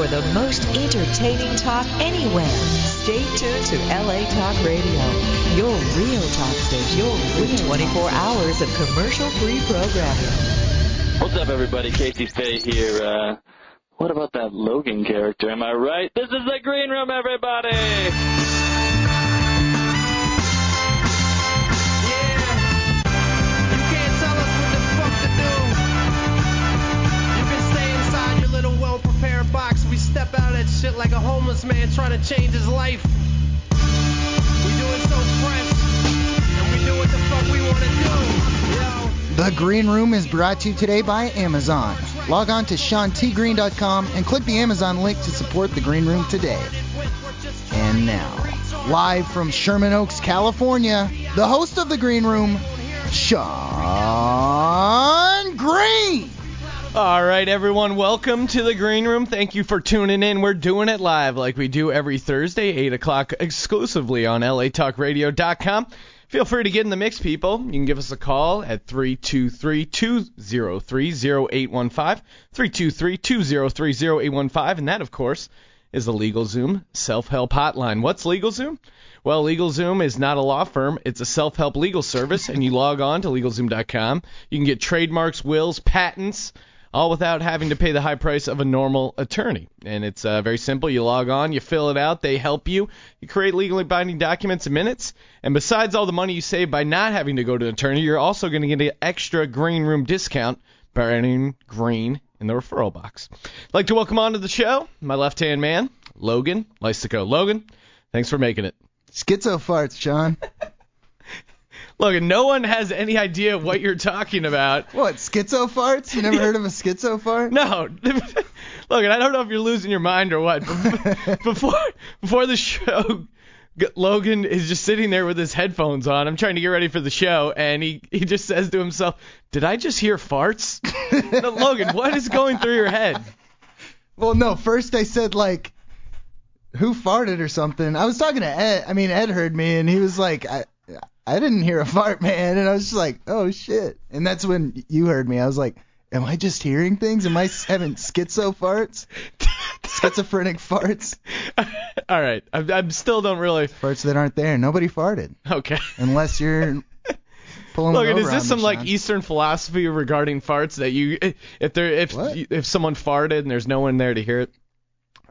for the most entertaining talk anywhere. Stay tuned to LA Talk Radio, your real talk station with 24 hours of commercial-free programming. What's up, everybody? Casey Faye here. Uh, what about that Logan character? Am I right? This is the Green Room, everybody! Step out of that shit like a homeless man trying to change his life. We do it so fresh, and we do what the fuck we want to do. Yo. The Green Room is brought to you today by Amazon. Log on to SeanTGreen.com and click the Amazon link to support the Green Room today. And now, live from Sherman Oaks, California, the host of the Green Room, Sean Green. All right, everyone, welcome to the Green Room. Thank you for tuning in. We're doing it live like we do every Thursday, 8 o'clock, exclusively on LATalkRadio.com. Feel free to get in the mix, people. You can give us a call at 323-203-0815, 323-203-0815, and that, of course, is the LegalZoom self-help hotline. What's LegalZoom? Well, LegalZoom is not a law firm. It's a self-help legal service, and you log on to LegalZoom.com. You can get trademarks, wills, patents, all without having to pay the high price of a normal attorney. And it's uh, very simple. You log on, you fill it out, they help you. You create legally binding documents in minutes. And besides all the money you save by not having to go to an attorney, you're also going to get an extra green room discount by entering green in the referral box. I'd like to welcome on to the show my left-hand man, Logan Lysico. Logan, thanks for making it. Schizo farts, Sean. Logan, no one has any idea what you're talking about. What, schizo farts? You never heard of a schizo fart? No, Logan, I don't know if you're losing your mind or what. but Before before the show, Logan is just sitting there with his headphones on. I'm trying to get ready for the show, and he he just says to himself, "Did I just hear farts?" No, Logan, what is going through your head? Well, no. First I said like, who farted or something. I was talking to Ed. I mean, Ed heard me and he was like, I, I didn't hear a fart, man. And I was just like, oh shit. And that's when you heard me. I was like, am I just hearing things? Am I having schizo farts? Schizophrenic farts? All right, I, I still don't really. Farts that aren't there. Nobody farted Okay. unless you're pulling Logan, one is this some me, like Eastern philosophy regarding farts that you eh, if there if What? if someone farted and there's no one there to hear it?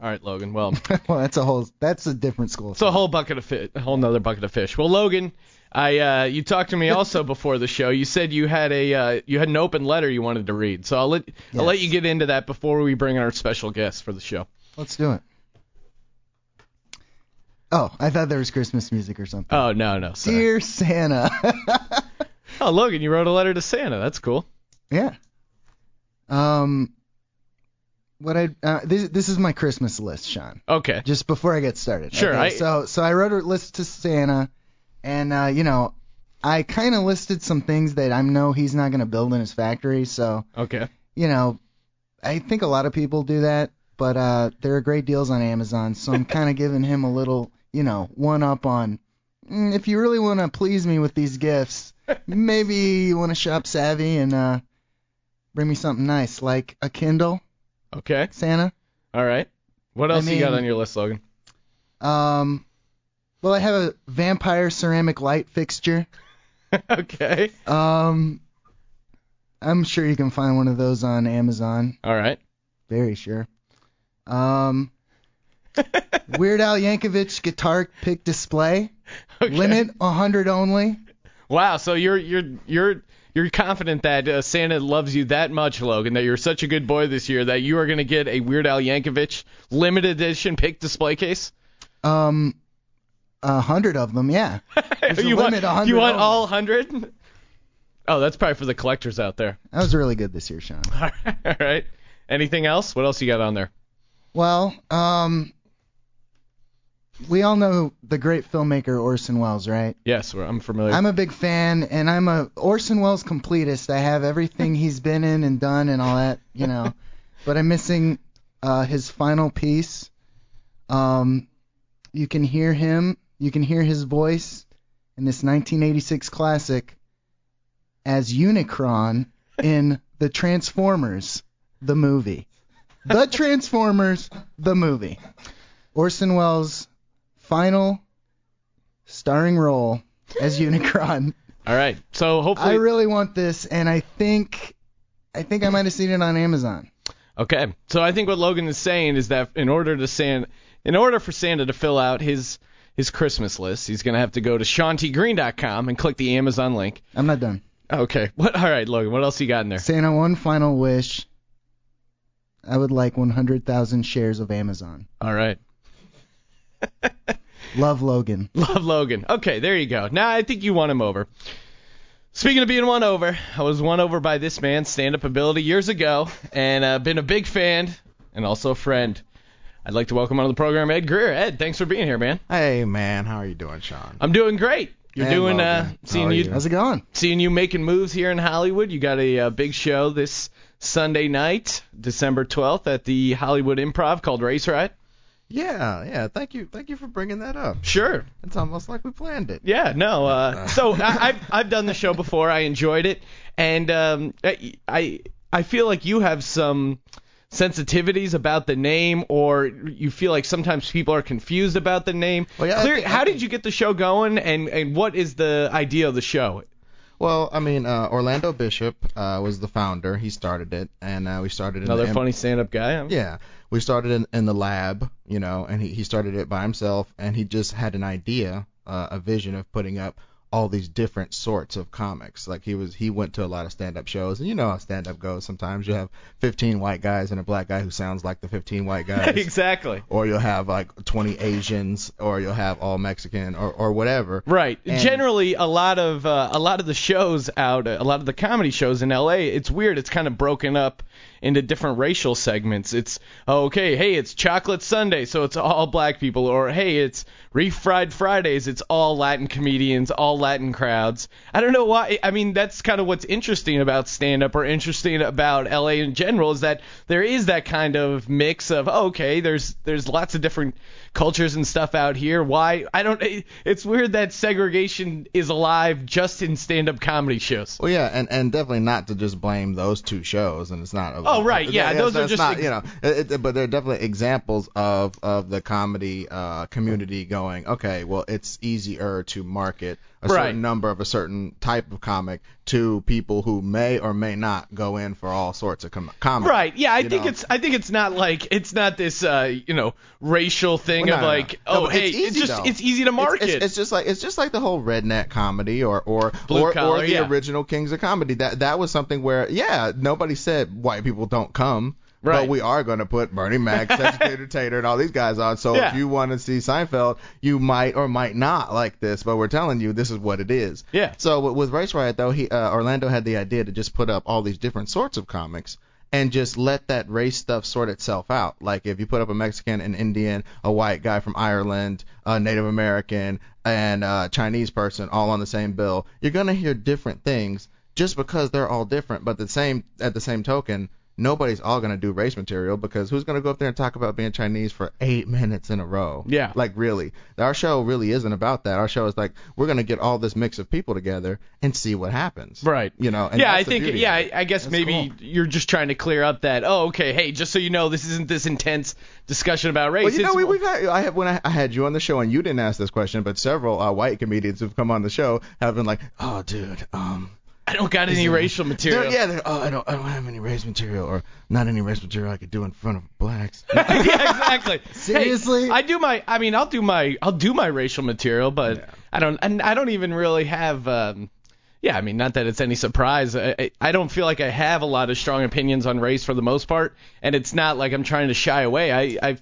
All right, Logan. Well, well, that's a whole. That's a different school. It's a whole bucket of fish, a whole nother bucket of fish. Well, Logan, I uh, you talked to me also before the show. You said you had a uh, you had an open letter you wanted to read. So I'll let I'll let you get into that before we bring our special guest for the show. Let's do it. Oh, I thought there was Christmas music or something. Oh no no. Sorry. Dear Santa. Oh Logan, you wrote a letter to Santa. That's cool. Yeah. Um, what I uh, this this is my Christmas list, Sean. Okay. Just before I get started. Sure, Okay, I- so so I wrote a list to Santa, and uh, you know, I kind of listed some things that I know he's not gonna build in his factory. So Okay. you know, I think a lot of people do that, but uh, there are great deals on Amazon. So I'm kind of giving him a little, you know, one up on. mm, If you really want to please me with these gifts, maybe you want to shop savvy and uh, bring me something nice like a Kindle, Okay. Santa. All right. What else you got on your list, Logan? Um, well, I have a vampire ceramic light fixture. okay. Um, I'm sure you can find one of those on Amazon. All right. Very sure. Um, Weird Al Yankovic guitar pick display. Okay. Limit 100 only. Wow. So you're you're you're you're confident that uh, Santa loves you that much, Logan, that you're such a good boy this year that you are going to get a Weird Al Yankovic limited edition pick display case. Um, a hundred of them, yeah. There's a you limit, want 100 you want only. all hundred? Oh, that's probably for the collectors out there. That was really good this year, Sean. All right. Anything else? What else you got on there? Well, um, we all know the great filmmaker Orson Welles, right? Yes, I'm familiar. I'm a big fan, and I'm a Orson Welles completist. I have everything he's been in and done and all that, you know. but I'm missing uh, his final piece. Um, you can hear him, you can hear his voice in this 1986 classic as Unicron in the Transformers, the movie. The Transformers, the movie. Orson Welles' final starring role as Unicron. All right. So hopefully. I really want this, and I think I think I might have seen it on Amazon. Okay. So I think what Logan is saying is that in order to Santa, in order for Santa to fill out his his Christmas list, he's gonna have to go to SeanTGreen.com and click the Amazon link. I'm not done. Okay. What? All right, Logan. What else you got in there? Santa, one final wish. I would like 100,000 shares of Amazon. All right. Love Logan. Love Logan. Okay, there you go. Now I think you won him over. Speaking of being won over, I was won over by this man's stand-up ability years ago, and uh, been a big fan and also a friend. I'd like to welcome onto the program Ed Greer. Ed, thanks for being here, man. Hey man, how are you doing, Sean? I'm doing great. You're And doing uh, seeing you, you? How's it going? seeing you making moves here in Hollywood. You got a, uh big show this Sunday night, December 12th, at the Hollywood Improv called Race Riot. Yeah, yeah. Thank you, thank you for bringing that up. Sure. It's almost like we planned it. Yeah, no. Uh, so I, I've I've done the show before. I enjoyed it, and um, I I I feel like you have some sensitivities about the name, or you feel like sometimes people are confused about the name. Well, yeah, I Clear, think- I how did you get the show going, and and what is the idea of the show? Well, I mean, uh, Orlando Bishop uh, was the founder. He started it, and uh, we started in Another the, funny stand-up guy. huh? Yeah, we started in, in the lab, you know, and he, he started it by himself, and he just had an idea, uh, a vision of putting up all these different sorts of comics. Like he was, he went to a lot of stand-up shows, and you know how stand-up goes. Sometimes you have 15 white guys and a black guy who sounds like the 15 white guys. exactly. or you'll have like 20 Asians, or you'll have all Mexican, or or whatever. Right. And- Generally, a lot of uh, a lot of the shows out, a lot of the comedy shows in LA, it's weird. It's kind of broken up into different racial segments. It's oh, okay, hey, it's Chocolate Sunday, so it's all black people, or hey, it's Refried Fridays, it's all Latin comedians, all Latin crowds. I don't know why. I mean, that's kind of what's interesting about stand up or interesting about LA in general is that there is that kind of mix of oh, okay, there's there's lots of different cultures and stuff out here. Why? I don't. It's weird that segregation is alive just in stand-up comedy shows. Well, yeah, and and definitely not to just blame those two shows, and it's not. Oh, right, yeah, those are just not, ex- you know, it, it- but they're definitely examples of of the comedy uh, community going. Okay, well, it's easier to market a Right. certain number of a certain type of comic to people who may or may not go in for all sorts of com- comedy. Right. Yeah, I think know? it's I think it's not like it's not this uh you know racial thing Well, of no, no, like no. No, oh but hey it's easy, just though. it's easy to It's- market. It's, it's just like it's just like the whole redneck comedy or or Blue or, collar, or the yeah. original Kings of Comedy. That that was something where yeah, nobody said white people don't come. Right. But we are going to put Bernie Mac, Cedric Tater and all these guys on. So Yeah. if you want to see Seinfeld, you might or might not like this. But we're telling you this is what it is. Yeah. So with, with Race Riot though, he uh, Orlando had the idea to just put up all these different sorts of comics and just let that race stuff sort itself out. Like if you put up a Mexican, an Indian, a white guy from Ireland, a Native American, and a Chinese person all on the same bill, you're gonna hear different things just because they're all different. But the same at the same token. Nobody's all gonna do race material because who's gonna go up there and talk about being Chinese for eight minutes in a row? Yeah. Like really, our show really isn't about that. Our show is like we're gonna get all this mix of people together and see what happens. Right. You know. And yeah, I think. Yeah. I I guess That's maybe cool. you're just trying to clear up that. Oh, okay. Hey, just so you know, this isn't this intense discussion about race. Well, you know, we, we've had I had when I, I had you on the show and you didn't ask this question, but several uh, white comedians who've come on the show have been like, "Oh, dude, um, I don't got any racial material. they're- yeah, they're, oh, I don't, I don't have any race material or not any race material I could do in front of blacks." yeah, exactly. Seriously? Hey, I do my. I mean, I'll do my. I'll do my racial material, but I don't. And I don't even really have. Um, yeah, I mean, not that it's any surprise. I, I- I don't feel like I have a lot of strong opinions on race for the most part, and it's not like I'm trying to shy away. I, I,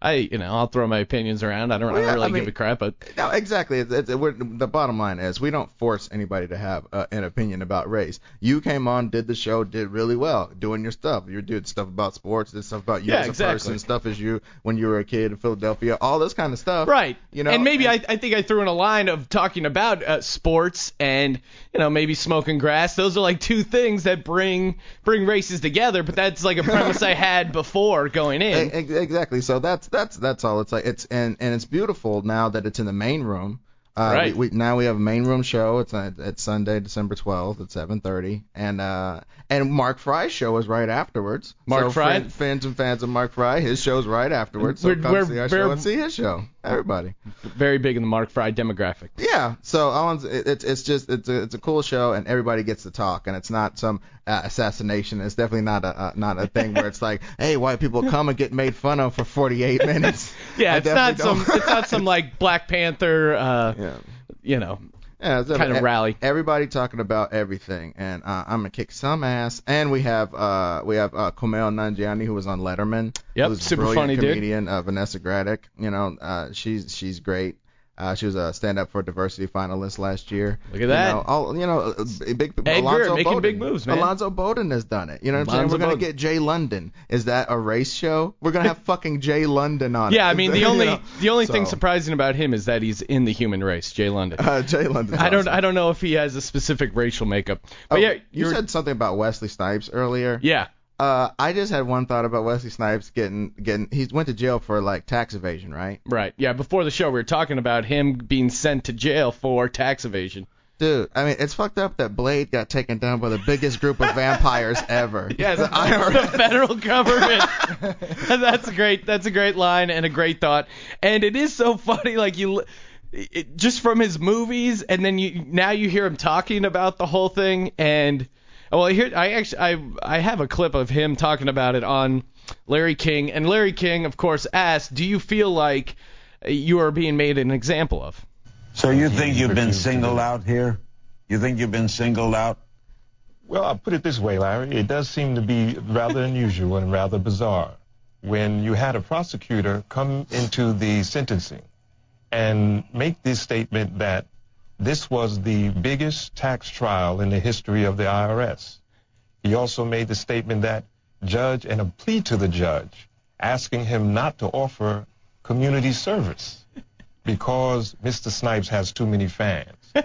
I, you know, I'll throw my opinions around. I don't, I don't really I mean- give a crap, but No, exactly. It's, it's, the bottom line is we don't force anybody to have uh, an opinion about race. You came on, did the show, did really well, doing your stuff. You did stuff about sports, did stuff about you Yeah, as a exactly. person, stuff as you when you were a kid in Philadelphia, all this kind of stuff. Right. You know, and maybe and- I, I think I threw in a line of talking about uh, sports and you know maybe smoking grass. Those are like two things that bring bring races together. But that's like a premise I had before going in. Ex- Exactly. So that's that's that's all. It's like it's and and it's beautiful now that it's in the main room. Uh, Right. We, we, now we have a main room show. It's at, at Sunday, December 12th at 7:30, and uh, and Mark Fry's show is right afterwards. Mark so Fry? fan- fans and fans of Mark Fry, his show's right afterwards. So We're- come we're- see our show and see his show. Everybody. Very big in the Mark Fry demographic. Yeah. So Owen's, it, it's it's just it's a it's a cool show and everybody gets to talk and it's not some uh, assassination. It's definitely not a uh, not a thing where it's like, hey, white people come and get made fun of for 48 minutes. Yeah, I it's not some it's not some like Black Panther, uh, yeah. you know. Yeah, kind of rally. Everybody talking about everything, and uh, I'm gonna kick some ass. And we have uh, we have uh, Kumail Nanjiani who was on Letterman. Yep, super funny dude. comedian. Uh, Vanessa Graddick, you know, uh, she's she's great. Uh, she was a stand-up for diversity finalist last year. Look at that. You know, all, you know, uh, big Ed Alonzo making Bowden. big moves, man. Alonzo Bowden has done it. You know what I'm saying? We're gonna get Jay London. Is that a race show? We're gonna have fucking Jay London on. Yeah, it. I mean the You only know? the only thing surprising about him is that he's in the human race, Jay London. Uh, Jay London. I don't I don't know if he has a specific racial makeup. But Oh, yeah, you said something about Wesley Snipes earlier. yeah. Uh, I just had one thought about Wesley Snipes getting getting. He went to jail for like tax evasion, right? Right. Yeah, before the show we were talking about him being sent to jail for tax evasion. Dude, I mean, it's fucked up that Blade got taken down by the biggest group of vampires ever. Yeah, the the, IRS. federal government. that's a great. That's a great line and a great thought. And it is so funny, like you, it, just from his movies, and then you now you hear him talking about the whole thing. And well, here I actually I I have a clip of him talking about it on Larry King, and Larry King, of course, asked, "Do you feel like you are being made an example of?" So you think you've been singled out here? You think you've been singled out? Well, I'll put it this way, Larry. It does seem to be rather unusual and rather bizarre when you had a prosecutor come into the sentencing and make this statement that this was the biggest tax trial in the history of the IRS. He also made the statement that judge and a plea to the judge asking him not to offer community service because Mr. Snipes has too many fans. I,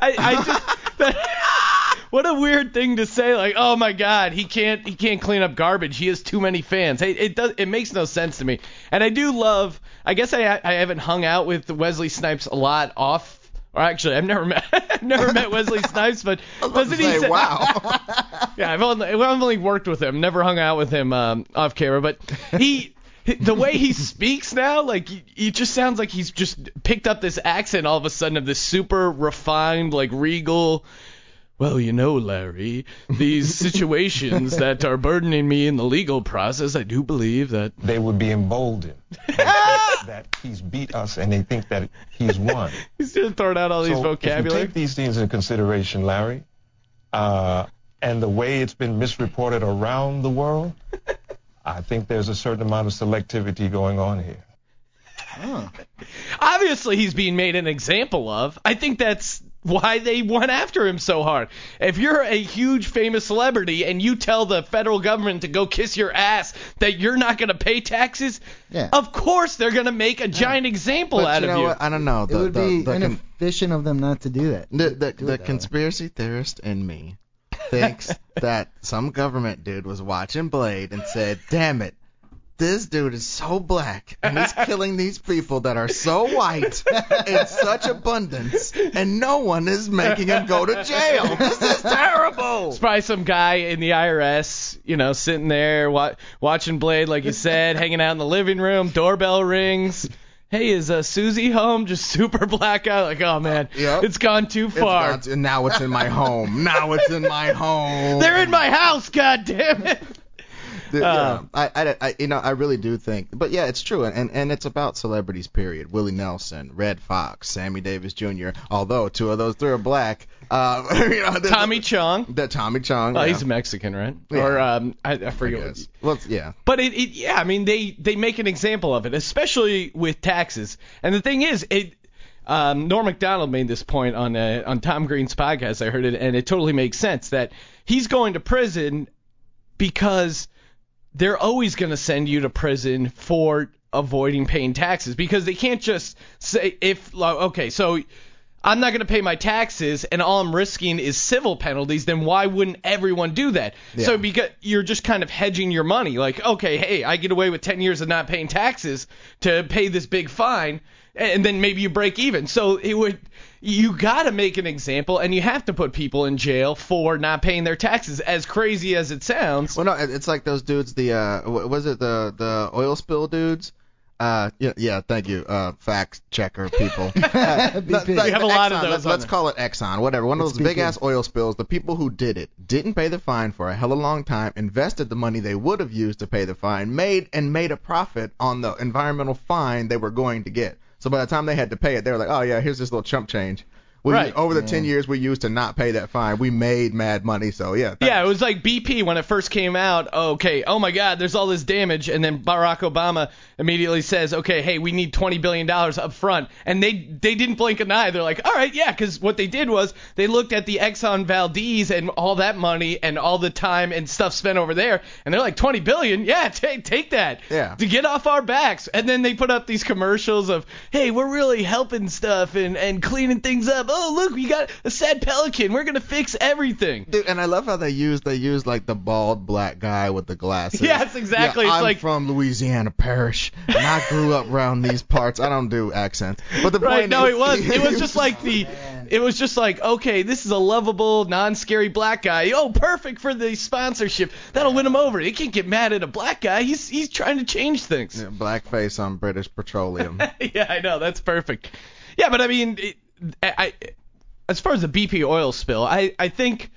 I just that, what a weird thing to say. Like, oh my God, he can't he can't clean up garbage. He has too many fans. Hey, it does it makes no sense to me. And I do love. I guess I I haven't hung out with Wesley Snipes a lot off. Or actually, I've never met I've never met Wesley Snipes, but doesn't he Say, wow. yeah, I've only, I've only worked with him, never hung out with him um, off camera, but he. The way he speaks now, like he just sounds like he's just picked up this accent all of a sudden of this super refined, like regal. Well, you know, Larry, these situations that are burdening me in the legal process, I do believe that. they would be emboldened that, that he's beat us and they think that he's won. He's just throwing out all these so If you take these things into consideration, Larry, uh, and the way it's been misreported around the world, I think there's a certain amount of selectivity going on here. Huh. Obviously, he's being made an example of. I think that's why they went after him so hard. If you're a huge famous celebrity and you tell the federal government to go kiss your ass that you're not going to pay taxes, Yeah. of course they're going to make a giant example But out you of know you. what? I don't know. It would the, be the, con- inefficient of them not to do that. the, the, Do the it that way. conspiracy theorist in me thinks that some government dude was watching Blade and said, "Damn it, this dude is so black and he's killing these people that are so white in such abundance, and no one is making him go to jail. This is terrible." It's probably some guy in the IRS, you know, sitting there wa- watching Blade, like you said, hanging out in the living room. Doorbell rings. Hey, is uh, Susie home? Just super blackout. Like, oh man, Yep. it's gone too It's far. to- now it's in my home. Now it's in my home. They're in my house. God damn it. The- Uh, yeah, I, I, I, you know, I really do think, but yeah, it's true, and and it's about celebrities. Period. Willie Nelson, Redd Foxx, Sammy Davis Jr. Although two of those three are black. Uh, you know, Tommy Chong. The Tommy Chong. Oh, yeah, he's Mexican, right? Yeah. Or um, I, I I forget. what- Well, yeah. But it, it, yeah, I mean, they they make an example of it, especially with taxes. And the thing is, it. Um, Norm Macdonald made this point on uh, on Tom Green's podcast. I heard it, and it totally makes sense that he's going to prison because they're always going to send you to prison for avoiding paying taxes because they can't just say if okay so I'm not going to pay my taxes and all I'm risking is civil penalties, then why wouldn't everyone do that? So because you're just kind of hedging your money. Like, okay, hey, I get away with 10 years of not paying taxes to pay this big fine and then maybe you break even. So it would you got to make an example and you have to put people in jail for not paying their taxes as crazy as it sounds. Well, no, it's like those dudes. The uh, was it the the oil spill dudes? Uh, yeah, yeah. Thank you, uh, fact checker people. Uh, BP. the- We have a the lot of those Let's, let's call it Exxon, whatever. One of those big ass oil spills. The people who did it didn't pay the fine for a hell of a long time, invested the money they would have used to pay the fine, made and made a profit on the environmental fine they were going to get. So by the time they had to pay it, they were like, oh yeah, here's this little chump change. We, Right. Over the 10 years we used to not pay that fine, we made mad money. So yeah. Yeah, it was like BP when it first came out. Okay, oh my God, there's all this damage, and then Barack Obama immediately says, okay, hey, we need 20 billion dollars up front, and they they didn't blink an eye. They're like, all right, yeah, because what they did was they looked at the Exxon Valdez and all that money and all the time and stuff spent over there, and they're like, 20 billion, yeah, take take that, Yeah. to get off our backs. And then they put up these commercials of, hey, we're really helping stuff and and cleaning things up. Oh look, we got a sad pelican. We're gonna fix everything. Dude, and I love how they use they use like the bald black guy with the glasses. Yes, exactly. Yeah, It's I'm like- from Louisiana Parish, and I grew up around these parts. I don't do accents, but the Right? point No, is, it was. It was just like the. It was just like, okay, this is a lovable, non-scary black guy. Oh, perfect for the sponsorship. That'll win him over. He can't get mad at a black guy. He's he's trying to change things. Yeah, blackface on British Petroleum. yeah, I know. That's perfect. Yeah, but I mean, it, I, as far as the BP oil spill, I, I think,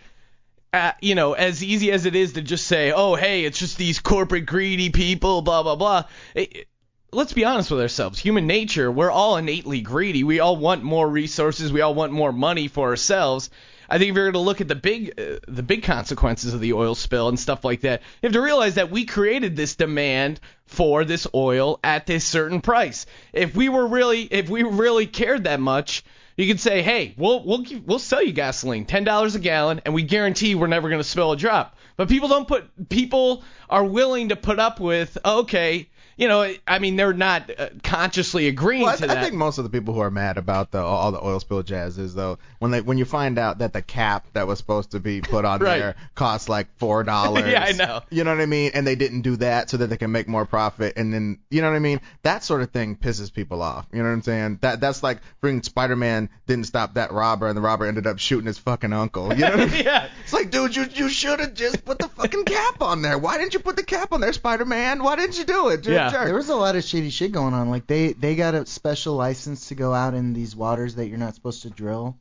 uh, you know, as easy as it is to just say, oh, hey, it's just these corporate greedy people, blah, blah, blah. It, let's be honest with ourselves. Human nature, we're all innately greedy. We all want more resources. We all want more money for ourselves. I think if you're going to look at the big, uh, the big consequences of the oil spill and stuff like that, you have to realize that we created this demand for this oil at this certain price. If we were really, if we really cared that much, you could say, hey, we'll we'll give, we'll sell you gasoline, ten dollars a gallon, and we guarantee we're never going to spill a drop. But people don't put, people are willing to put up with, okay, you know, I mean, they're not uh, consciously agreeing Well, I, I think most of the people who are mad about the all the oil spill jazz is though when they when you find out that the cap that was supposed to be put on Right. there costs like four dollars. Yeah, I know. You know what I mean? And they didn't do that so that they can make more profit. And then you know what I mean? That sort of thing pisses people off. You know what I'm saying? That that's like bring Spider-Man didn't stop that robber and the robber ended up shooting his fucking uncle. You know what I mean? yeah. It's like, dude, you you should have just put the fucking cap on there. Why didn't you put the cap on there, Spider-Man? Why didn't you do it? You're a Yeah. jerk. There was a lot of shady shit going on. Like they they got a special license to go out in these waters that you're not supposed to drill.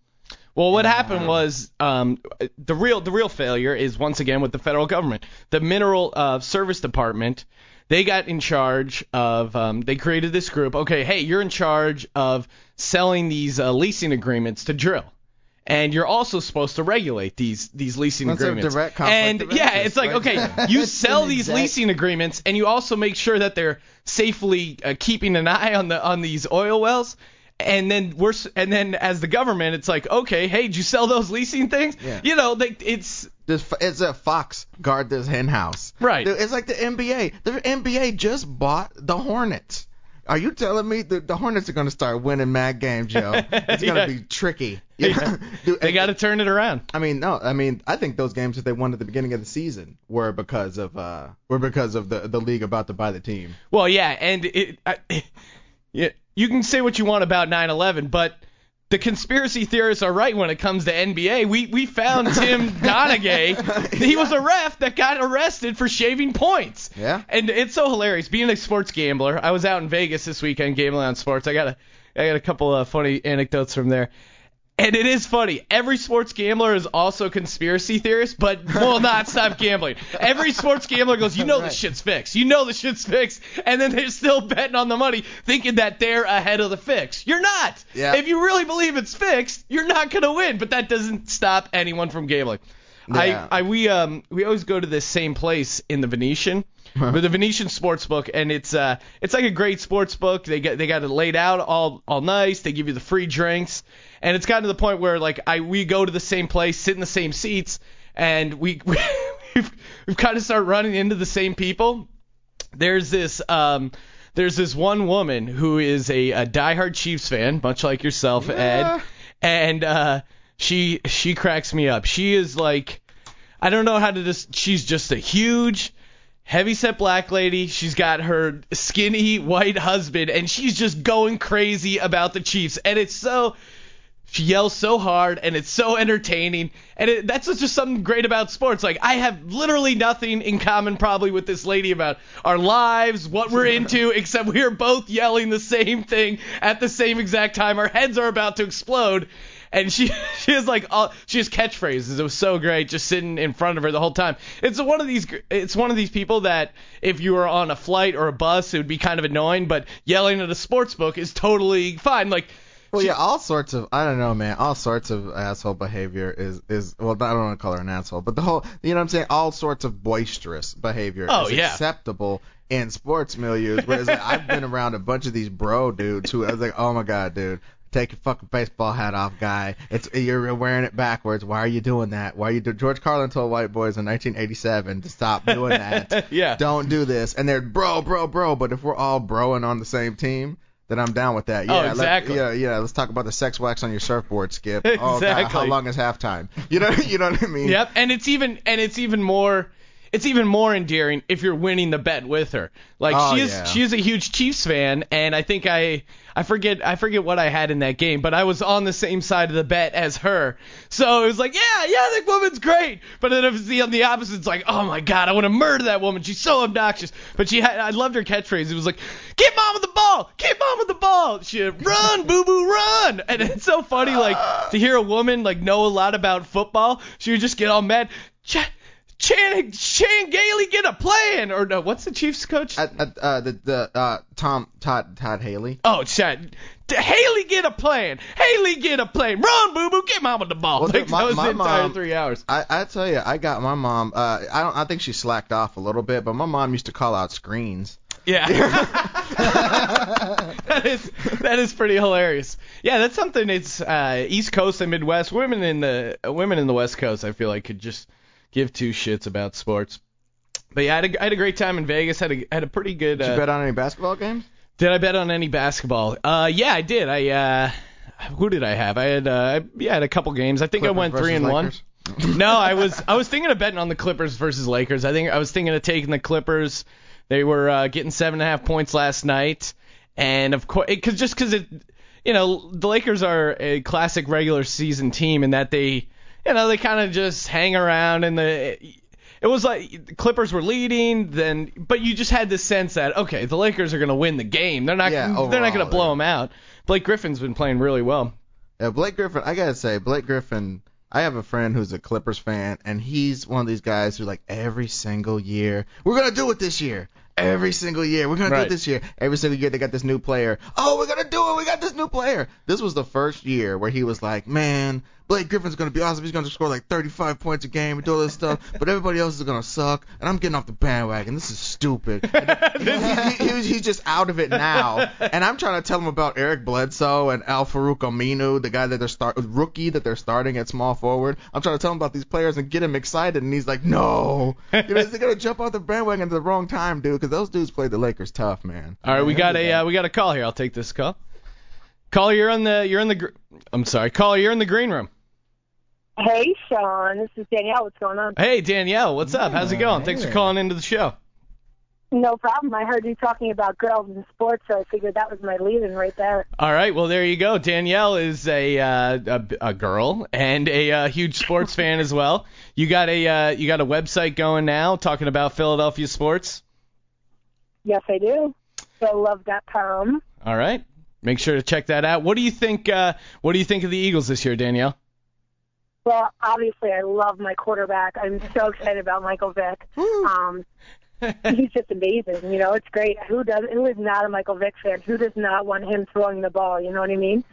Well, what happened was um, the real the real failure is once again with the federal government. The Mineral uh, Service Department, they got in charge of. Um, they created this group. Okay, hey, you're in charge of selling these uh, leasing agreements to drill. And you're also supposed to regulate these these leasing That's a agreements. direct conflict and of yeah, it's like right okay, there. you sell these exact- leasing agreements, and you also make sure that they're safely uh, keeping an eye on the on these oil wells. And then we're and then as the government, it's like okay, hey, did you sell those leasing things? Yeah. You know, they, it's This it's a fox guard this hen house. Right. It's like the NBA. The NBA just bought the Hornets. Are you telling me the, the Hornets are going to start winning mad games, yo? It's going to Yeah. be tricky. Yeah. Dude, they got to turn it around. I mean, no. I mean, I think those games that they won at the beginning of the season were because of uh were because of the the league about to buy the team. Well, yeah, and it, I, yeah, you can say what you want about 9/11, but the conspiracy theorists are right when it comes to NBA. We we found Tim Donaghy. He was a ref that got arrested for shaving points. Yeah. And it's so hilarious being a sports gambler. I was out in Vegas this weekend gambling on sports. I got a I got a couple of funny anecdotes from there. And it is funny. Every sports gambler is also a conspiracy theorist, but will not stop gambling. Every sports gambler goes, you know this shit's fixed. You know the shit's fixed. And then they're still betting on the money, thinking that they're ahead of the fix. You're not. Yeah. If you really believe it's fixed, you're not gonna win. But that doesn't stop anyone from gambling. Yeah. I, I we um we always go to this same place in the Venetian. With the Venetian sports book, and it's uh it's like a great sports book. They get they got it laid out all all nice. They give you the free drinks, and it's gotten to the point where like I we go to the same place, sit in the same seats, and we we've, we've kind of started running into the same people. There's this um there's this one woman who is a, a diehard Chiefs fan, much like yourself, Ed. and uh, she she cracks me up. She is like, I don't know how to just. She's just a huge. Heavyset black lady. She's got her skinny white husband, and she's just going crazy about the Chiefs. And it's so she yells so hard and it's so entertaining and it, that's just something great about sports. Like i have literally nothing in common probably with this lady about our lives what we're into except we are both yelling the same thing at the same exact time. Our heads are about to explode and she she has like all she has catchphrases. It was so great just sitting in front of her the whole time. It's one of these it's one of these people that if you were on a flight or a bus it would be kind of annoying but yelling at a sports book is totally fine. Like Well, yeah, all sorts of I don't know, man. All sorts of asshole behavior is is well, I don't want to call her an asshole, but the whole, you know what I'm saying? All sorts of boisterous behavior Oh, is yeah. acceptable in sports milieux. Whereas like, I've been around a bunch of these bro dudes who I was like, oh my god, dude. Take your fucking baseball hat off, guy. It's you're wearing it backwards. Why are you doing that? Why are you do? George Carlin told white boys in 1987 to stop doing that. yeah Don't do this. And they're bro, bro, bro. But if we're all broing on the same team, then I'm down with that. Oh, yeah, Oh, let- exactly. yeah, yeah. Let's talk about the sex wax on your surfboard, Skip. Oh God, how long is halftime? You know, you know what I mean? Yep, and it's even and it's even more it's even more endearing if you're winning the bet with her. Like Oh, she is yeah. she is a huge Chiefs fan and I think I I forget I forget what I had in that game, but I was on the same side of the bet as her. So it was like, yeah, yeah, that woman's great. But then if it's the on the opposite, it's like, oh my god, I want to murder that woman. She's so obnoxious. But she had I loved her catchphrase. It was like, get mom with the ball, get mom with the ball. She run, boo boo, run. And it's so funny like to hear a woman like know a lot about football. She would just get all mad. Ch- Chan Chan Gailey get a plan or no? What's the Chiefs coach? At, at, uh, the the uh, Tom Todd Todd Haley. oh, Chad. Haley get a plan. Haley get a plan. Run, boo boo. Get mama the ball. Well, like, my- my the entire mom- three hours. I, I tell you, I got my mom. Uh, I don't. I think she slacked off a little bit, but my mom used to call out screens. Yeah. that is that is pretty hilarious. Yeah, that's something. It's uh, East Coast and Midwest. Women in the uh, women in the West Coast, I feel like could just give two shits about sports. But yeah, I had a, I had a great time in Vegas. Had a had a pretty good. Did Uh, you bet on any basketball games? Did I bet on any basketball? Uh, yeah, I did. I uh, who did I have? I had uh, yeah, I had a couple games. I think Clippers I went three and Lakers? one. no, I was I was thinking of betting on the Clippers versus Lakers. I think I was thinking of taking the Clippers. They were uh, getting seven and a half points last night, and of course, cause just because it, you know, the Lakers are a classic regular season team in that they, you know, they kind of just hang around and the. It was like the Clippers were leading, then, but you just had this sense that okay, the Lakers are going to win the game. They're not. Yeah, they're not going to blow yeah. them out. Blake Griffin's been playing really well. Yeah, Blake Griffin. I gotta say, Blake Griffin. I have a friend who's a Clippers fan, and he's one of these guys who like every single year, we're gonna do it this year. Every single year, we're gonna do it this year. Every single year, they got this new player. Oh, we're gonna do it. We got this new player. This was the first year where he was like, man, Blake Griffin's gonna be awesome. He's gonna score like 35 points a game and do all this stuff, but everybody else is gonna suck, and I'm getting off the bandwagon. This is stupid. he, he, he he's just out of it now, and I'm trying to tell him about Eric Bledsoe and Al-Farouq Aminu, the guy that they're start rookie that they're starting at small forward. I'm trying to tell him about these players and get him excited, and he's like, no, you know, they're gonna jump off the bandwagon at the wrong time, dude, because those dudes played the Lakers tough, man. All right, we got a uh, we got a call here. I'll take this call. Caller, you're on the you're in the gr- I'm sorry, caller, you're in the green room. Hey, Sean. This is Danielle. What's going on? Hey Danielle, what's up? How's it going? Thanks for hey. calling into the show. No problem. I heard you talking about girls in sports, so I figured that was my lead-in right there. All right, well there you go. Danielle is a uh, a, a girl and a uh, huge sports fan as well. You got a uh, you got a website going now talking about Philadelphia sports. Yes, I do. PhilLove.com. All right, make sure to check that out. What do you think? Uh, what do you think of the Eagles this year, Danielle? Well, obviously, I love my quarterback. I'm so excited about Michael Vick. Um, he's just amazing. You know, it's great. Who does? Who is not a Michael Vick fan? Who does not want him throwing the ball? You know what I mean?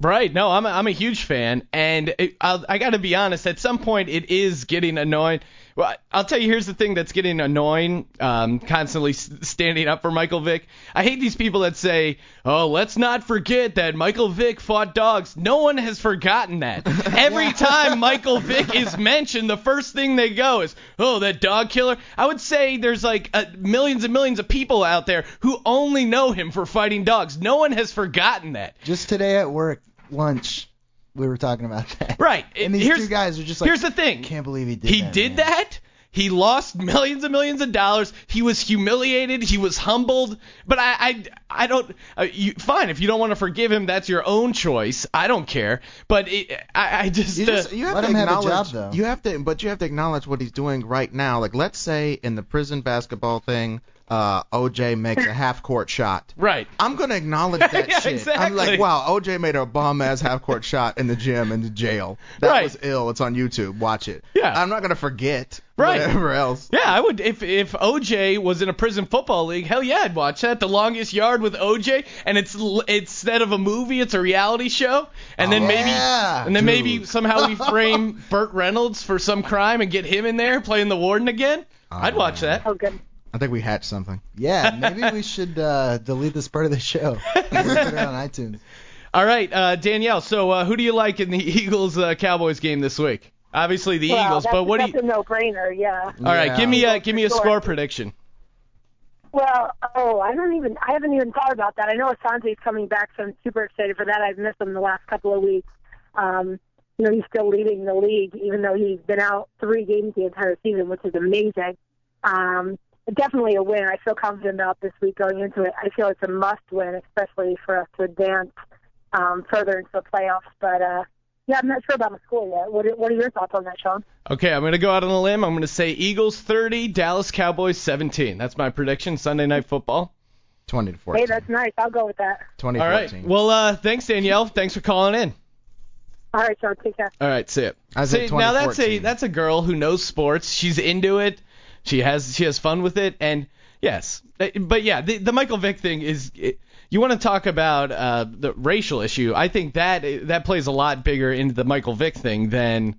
Right. No, I'm a, I'm a huge fan, and it, I'll, I got to be honest. At some point, it is getting annoying. Well, I'll tell you. Here's the thing that's getting annoying. Um, constantly s- standing up for Michael Vick. I hate these people that say, "Oh, let's not forget that Michael Vick fought dogs." No one has forgotten that. Every time Michael Vick is mentioned, the first thing they go is, "Oh, that dog killer." I would say there's like uh, millions and millions of people out there who only know him for fighting dogs. No one has forgotten that. Just today at work, lunch, we were talking about that. Right. And these here's, two guys are just like, here's the thing. can't believe he did he that. did man." that. He lost millions and millions of dollars. He was humiliated. He was humbled. But I, I, I don't. Uh, you, fine, if you don't want to forgive him, that's your own choice. I don't care. But it, I, I just, You, uh, you have Let to him have a acknowledge. job, though. You have to, but you have to acknowledge what he's doing right now. Like, let's say in the prison basketball thing, uh, OJ makes a half-court shot. right. I'm gonna acknowledge that Yeah, shit. I'm like, wow, OJ made a bomb ass half court shot in the gym in the jail. That Right. was ill. It's on YouTube. Watch it. Yeah. I'm not gonna forget. Right. Whatever else. Yeah, I would if if OJ was in a prison football league. Hell yeah, I'd watch that. The longest yard with OJ, and it's l- instead of a movie, it's a reality show. And then Oh, maybe yeah, and then dude. maybe somehow we frame Burt Reynolds for some crime and get him in there playing the warden again. I'd watch that. Oh, good. I think we hatched something. Yeah, maybe we should uh, delete this part of the show. Put it on iTunes. All right, uh, Danielle. So uh, who do you like in the Eagles uh, Cowboys game this week? Obviously the well, Eagles, that's, but what do that's you? a no-brainer, yeah. All right, Yeah. give me a give me a Sure. score prediction. Well, oh, I don't even, I haven't even thought about that. I know Asante's coming back, so I'm super excited for that. I've missed him the last couple of weeks. Um, you know, he's still leading the league, even though he's been out three games the entire season, which is amazing. Um, definitely a win. I feel confident about this week going into it. I feel it's a must-win, especially for us to advance um, further into the playoffs. But uh, yeah, I'm not sure about the score yet. What are, what are your thoughts on that, Sean? Okay, I'm gonna go out on a limb. I'm gonna say Eagles 30, Dallas Cowboys 17. That's my prediction. Sunday Night Football. 20 to 14. Hey, that's nice. I'll go with that. 20 All right. 14. Well, uh, thanks Danielle. Thanks for calling in. All right, Sean, take care. All right, see it. I See, now that's a that's a girl who knows sports. She's into it. She has she has fun with it, and yes, Uh, but yeah, the, the Michael Vick thing is. It, you want to talk about uh, the racial issue? I think that that plays a lot bigger into the Michael Vick thing than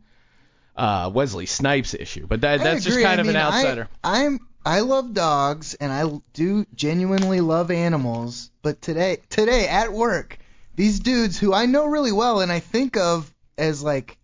uh, Wesley Snipes issue. But that I that's just kind I of mean, an I- outsider. I'm I love dogs and I do genuinely love animals, but today today at work, these dudes who I know really well and I think of as like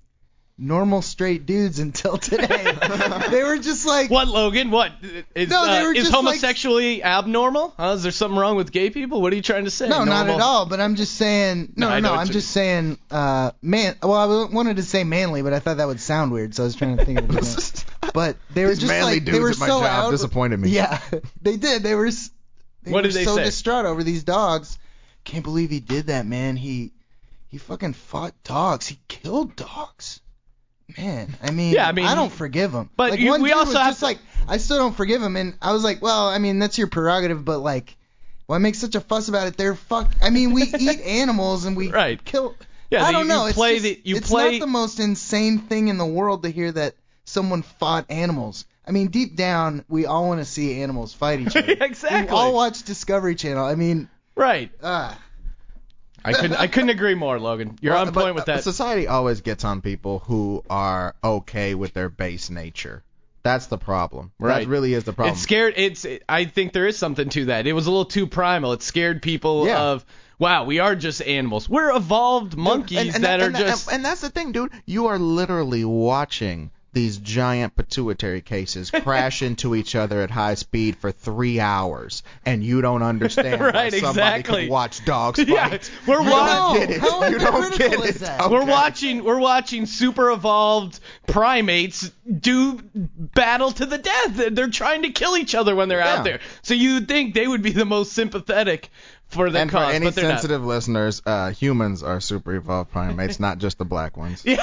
normal straight dudes until today, they were just like What Logan? What is No, they uh, were is just like- homosexually abnormal? Huh? Is there something wrong with gay people? What are you trying to say? No, not Normal? at all. But I'm just saying. No, No, I no, know no. what I'm you- just saying. Uh, man. Well, I wanted to say manly, but I thought that would sound weird, so I was trying to think of it. again. But they were These just manly like they dudes were at my so job out. disappointed me. Yeah, they did. They were. s- They What were did they so say? distraught over these dogs. Can't believe he did that, man. He he fucking fought dogs. He killed dogs. Man, I mean, Yeah, I mean, I don't forgive him. but like, you- one we also was have just to- like, I still don't forgive him, and I was like, well, I mean, that's your prerogative, but like, why make such a fuss about it? They're fuck. I mean, we eat animals and we Right. kill. Yeah, I don't know. you it's play just- the- you it's play- not the most insane thing in the world to hear that someone fought animals. I mean, deep down, we all want to see animals fight each other. exactly. We all watch Discovery Channel. I mean, Right. ah. I couldn't I couldn't agree more, Logan. You're Well, on but, point with uh, that. Society always gets on people who are okay with their base nature. That's the problem. Right. That really is the problem. It scared. It's. I think there is something to that. It was a little too primal. It scared people Yeah. of. Wow, we are just animals. We're evolved monkeys and, and that and are just. and that's the thing, dude. You are literally watching these giant pituitary cases crash into each other at high speed for three hours, and you don't understand why somebody exactly. can watch dogs fight. Yeah, fight. we're you wa- don't get it. How you don't get it. that? We're watching. We're watching super evolved primates do battle to the death. They're trying to kill each other when they're Yeah. out there. So you'd think they would be the most sympathetic for the And cause, for any but they're not. sensitive listeners, uh, humans are super evolved primates, not just the black ones. Yeah,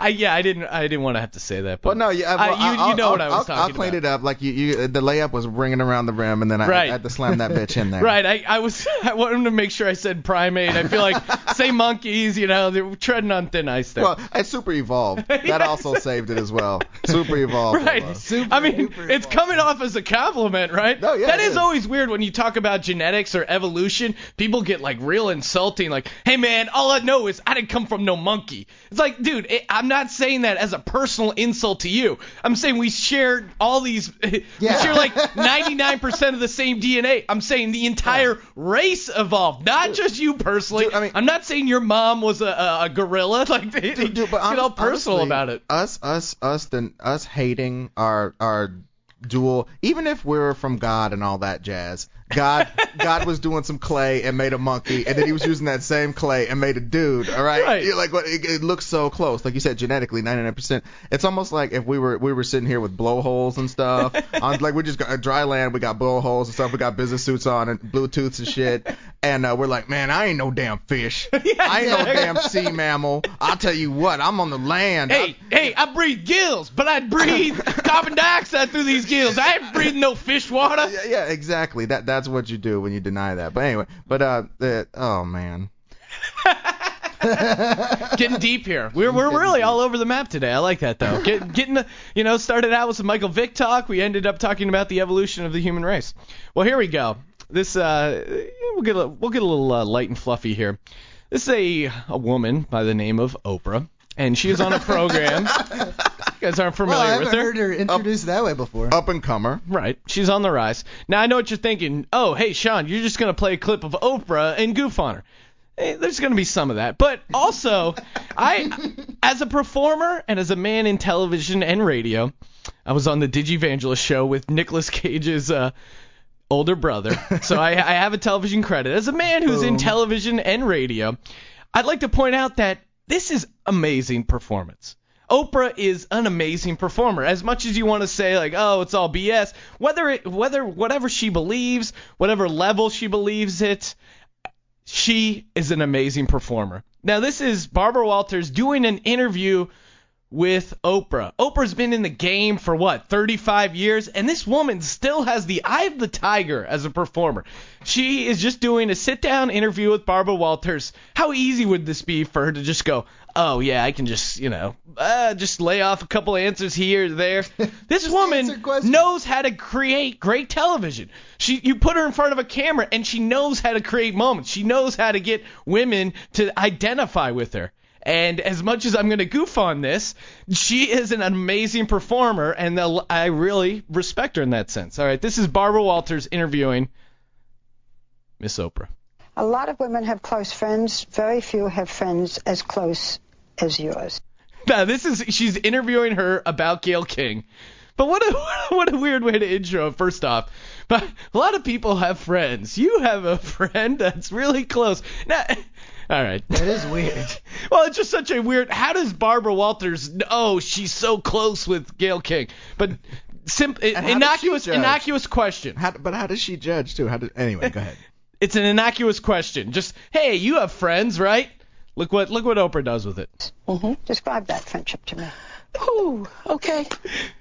I yeah, I didn't I didn't want to have to say that. But Well, no, yeah, well, you, I'll, you know I'll, what I was I'll, talking I'll clean about. it up. Like you, you, the layup was ringing around the rim, and then I, Right. I had to slam that bitch in there. Right, I, I was I wanted to make sure I said primate. I feel like say monkeys, you know, they're treading on thin ice there. Well, it's super evolved. That also saved it as well. Super evolved. Right. was. I mean, it's coming off as a compliment, right? No, yeah, That is is. always weird when you talk about genetics or evolution. People get like real insulting, like, "Hey man, all I know is I didn't come from no monkey." It's like, dude, it, I'm not saying that as a personal insult to you. I'm saying we share all these. we Yeah. share like 99% of the same DNA. I'm saying the entire race evolved, not just you personally. Dude, I mean- I'm not saying your mom was a, a, a gorilla. Like, Dude, dude, but get all personal honestly, about it. Us, us, us, then us hating our our dual. Even if we're from God and all that jazz, God God was doing some clay and made a monkey, and then he was using that same clay and made a dude. All right, Right. You're like what? It, it looks so close, like you said, genetically 99%. It's almost like if we were we were sitting here with blowholes and stuff. on, like we just got dry land, we got blowholes and stuff. We got business suits on and Bluetooths and shit, and uh, we're like, man, I ain't no damn fish. I ain't no damn sea mammal. I'll tell you what, I'm on the land. Hey, hey, I breathe gills, but I breathe carbon dioxide through these gills. I ain't breathing no fish water. Yeah, yeah, exactly. That that's what you do when you deny that. But anyway, but uh, the, oh man, Getting deep here. We're we're really all over the map today. I like that though. Get, getting the, you know started out with some Michael Vick talk. We ended up talking about the evolution of the human race. Well, here we go. This uh, we'll get a, we'll get a little uh, light and fluffy here. This is a a woman by the name of Oprah, and she is on a program. you guys aren't familiar well, I haven't her. heard her introduced that way before. up and comer. Right. She's on the rise. Now I know what you're thinking. Oh, hey Sean, you're just gonna play a clip of Oprah and goof on her. Eh, There's gonna be some of that, but also, I, as a performer and as a man in television and radio, I was on the Digivangelist show with Nicolas Cage's uh, older brother, so I, I have a television credit. As a man who's in television and radio, I'd like to point out that this is amazing performance. Oprah is an amazing performer. As much as you want to say like, oh, it's all BS, whether it, whether whatever she believes, whatever level she believes it, she is an amazing performer. Now this is Barbara Walters doing an interview with Oprah. Oprah's been in the game for what, 35 years, and this woman still has the eye of the tiger as a performer. She is just doing a sit down interview with Barbara Walters. How easy would this be for her to just go, oh yeah, I can just, you know, uh, just lay off a couple answers here, there. This woman knows how to create great television. She, you put her in front of a camera, and she knows how to create moments. She knows how to get women to identify with her. And as much as I'm going to goof on this, she is an amazing performer, and the, I really respect her in that sense. All right, this is Barbara Walters interviewing Miss Oprah. A lot of women have close friends. Very few have friends as close as yours. Now this is she's interviewing her about Gayle King. But what a what a weird way to intro. First off, but a lot of people have friends. You have a friend that's really close. Now, all right. That is weird. Well, it's just such a weird. How does Barbara Walters? Oh, she's so close with Gayle King. But sim, how does she innocuous innocuous question. How, but how does she judge too? How did, anyway, go ahead. It's an innocuous question. Just hey, you have friends, right? Look what look what Oprah does with it. hmm Describe that friendship to me. Ooh, okay.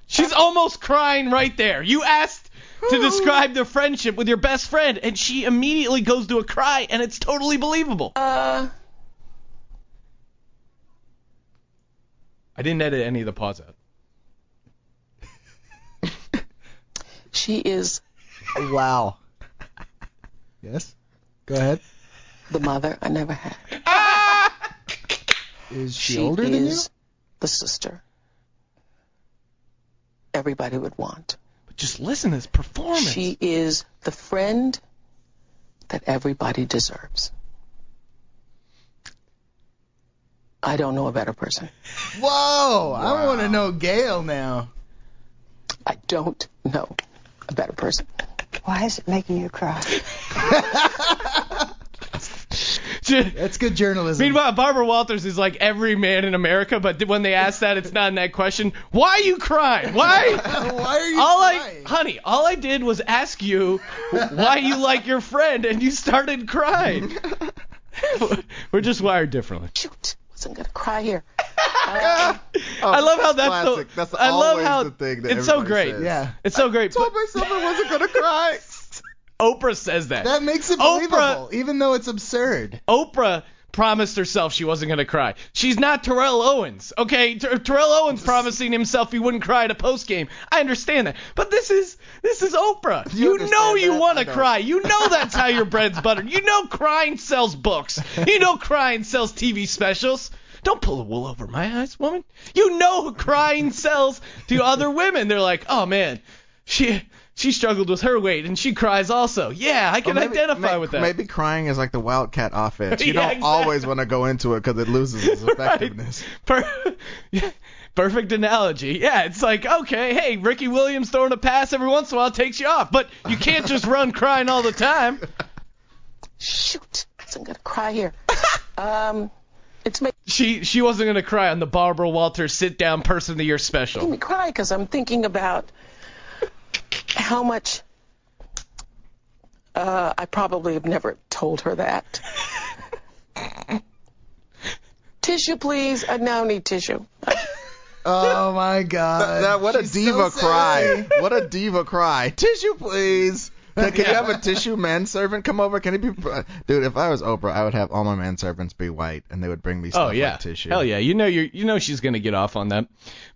She's almost crying right there. You asked to describe the friendship with your best friend, and she immediately goes to a cry, and it's totally believable. Uh, I didn't edit any of the pause out. she is Wow. Yes. Go ahead. the mother I never had. Is she, She older than you? is the sister everybody would want. But just listen to this performance. She is the friend that everybody deserves. I don't know a better person. Whoa! I want to know Gayle now. I don't know a better person. Why is it making you cry? That's good journalism. Meanwhile, Barbara Walters is like every man in America, but when they ask that, it's not in that question. Why are you crying? Why? Why are you all I, crying? honey, all I did was ask you why you like your friend, and you started crying. We're just wired differently. Shoot, wasn't gonna cry here. Oh, I love how that's classic. the. That's I love always how the thing that it's so great. says. Yeah. It's so great. Told but myself I wasn't gonna cry. Oprah says that. That makes it Oprah- believable, even though it's absurd. Oprah promised herself she wasn't gonna cry. She's not Terrell Owens, okay? Ter- Terrell Owens promising himself he wouldn't cry at a post game. I understand that, but this is this is Oprah. You You, know you want to cry. You know that's how your bread's buttered. You know crying sells books. You know crying sells TV specials. Don't pull the wool over my eyes, woman. You know crying sells to other women. They're like, oh man, she she struggled with her weight and she cries also. Yeah, I can Well, maybe- identify may- with that. Maybe crying is like the wildcat offense. You Yeah, don't exactly. always want to go into it because it loses its Right. effectiveness. Per- Perfect analogy. Yeah, it's like, okay, hey, Ricky Williams throwing a pass every once in a while takes you off, but you can't just run crying all the time. Shoot, I'm gonna cry here. Um, it's making She she wasn't gonna cry on the Barbara Walters sit down person of the year special. me cry because I'm thinking about how much uh, I probably have never told her that. tissue, please. I now need tissue. Oh my God. That, that- what a She's diva so cry. What a diva cry. Tissue, please. Can you have a tissue manservant come over? Can he be? Dude, if I was Oprah, I would have all my manservants be white, and they would bring me oh, stuff Oh yeah, like tissue. hell yeah. You know you you know she's gonna get off on that.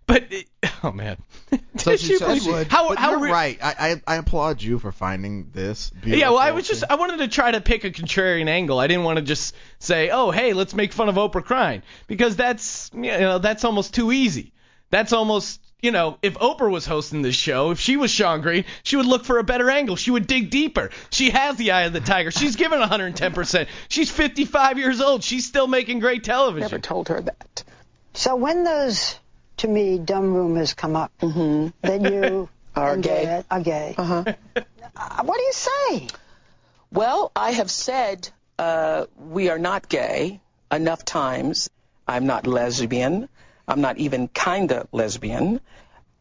But it, oh man, So she, Tissue, so she- How but how you're re- right. I, I I applaud you for finding this. Yeah, well, I was just. I wanted to try to pick a contrarian angle. I didn't want to just say, "Oh, hey, let's make fun of Oprah crying," because that's you know that's almost too easy. That's almost you know if Oprah was hosting this show, if she was Sean Green, she would look for a better angle. She would dig deeper. She has the eye of the tiger. She's given 110%. She's 55 years old. She's still making great television. Never told her that. So when those, to me, dumb rumors come up that you Are gay. Dad are gay, Uh-huh. uh, what do you say? Well, I have said uh, we are not gay enough times. I'm not lesbian. I'm not even kinda lesbian.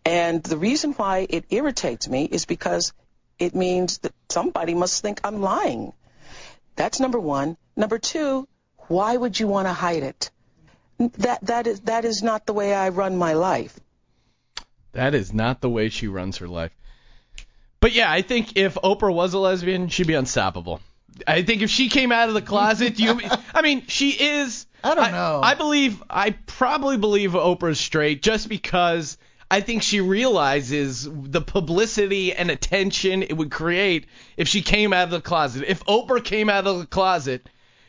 And the reason why it irritates me is because it means that somebody must think I'm lying. That's number one. Number two, why would you want to hide it? That that is that is not the way I run my life. That is not the way she runs her life. But yeah, I think if Oprah was a lesbian, she'd be unstoppable. I think if she came out of the closet, you I mean, she is I don't know. I believe I probably believe Oprah's straight just because I think she realizes the publicity and attention it would create if she came out of the closet. If Oprah came out of the closet,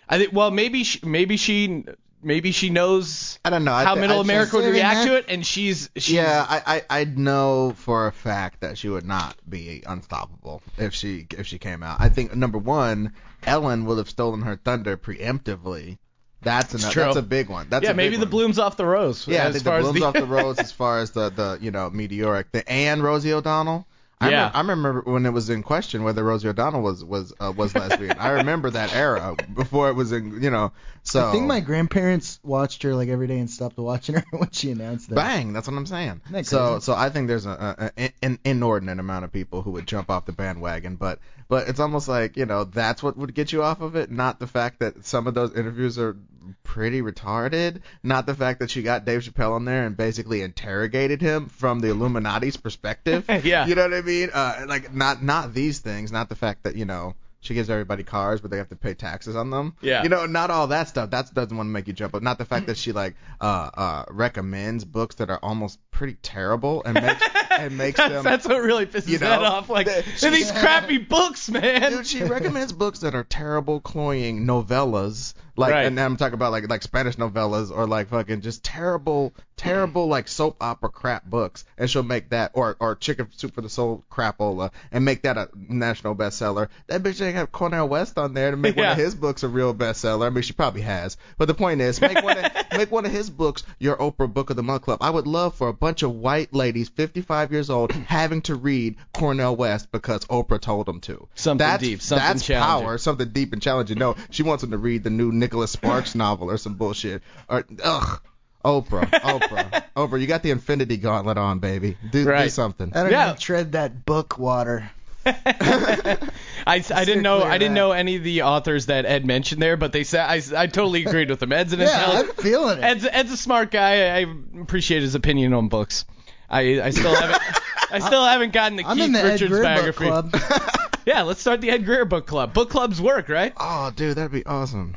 I think well maybe she, maybe she maybe she knows I don't know. How middle I America would react to it and she's, she's Yeah, I, I I know for a fact that she would not be unstoppable if she if she came out. I think number one, Ellen would have stolen her thunder preemptively. That's an, true. that's a big one. That's yeah, a maybe the one. blooms off the rose. Yeah, I as think far the as blooms off the rose as far as the the you know meteoric. The and Rosie O'Donnell. I, Yeah. remember, I remember when it was in question whether Rosie O'Donnell was was uh, was lesbian. I remember that era before it was in you know. So I think my grandparents watched her like every day and stopped watching her when she announced that. Bang! That's what I'm saying. that So, so I think there's a, a, a, an inordinate amount of people who would jump off the bandwagon, but but it's almost like you know that's what would get you off of it, not the fact that some of those interviews are pretty retarded, not the fact that she got Dave Chappelle on there and basically interrogated him from the Illuminati's perspective. Yeah. You know what I mean? Uh, like not not these things, not the fact that you know. She gives everybody cars, but they have to pay taxes on them. Yeah. You know, not all that stuff. That doesn't want to make you jump up. Not the fact that she like uh uh recommends books that are almost pretty terrible and makes and makes that's, them. that's what really pisses you know, that off. Like that they're these crappy books, man. Dude, she recommends books that are terrible, cloying novellas, like, Right. and I'm talking about like like Spanish novellas or like fucking just terrible, terrible like soap opera crap books, and she'll make that or or Chicken Soup for the Soul crapola and make that a national bestseller. That bitch ain't have Cornel West on there to make one of his books a real bestseller. I mean, she probably has, but the point is, make one of, make one of his books your Oprah Book of the Month Club. I would love for a bunch of white ladies, 55 years old, having to read Cornel West because Oprah told them to. Something that's, deep, something that's challenging. power, something deep and challenging. No, she wants them to read the new Nicholas Sparks novel or some bullshit. Or ugh, Oprah, Oprah, Oprah, you got the Infinity Gauntlet on, baby. Do, do something. I don't Yeah. even tread that book water. I, I didn't know I of didn't that. know any of the authors that Ed mentioned there, but they said I, I totally agreed with them. Ed's an Yeah, I'm feeling it. Ed's, Ed's a smart guy. I appreciate his opinion on books. I I still haven't I still haven't gotten the I'm Keith in the Ed Richards Greer book biography. club. Yeah, let's start the Ed Greer book club. Book clubs work, right? Oh, dude, that'd be awesome.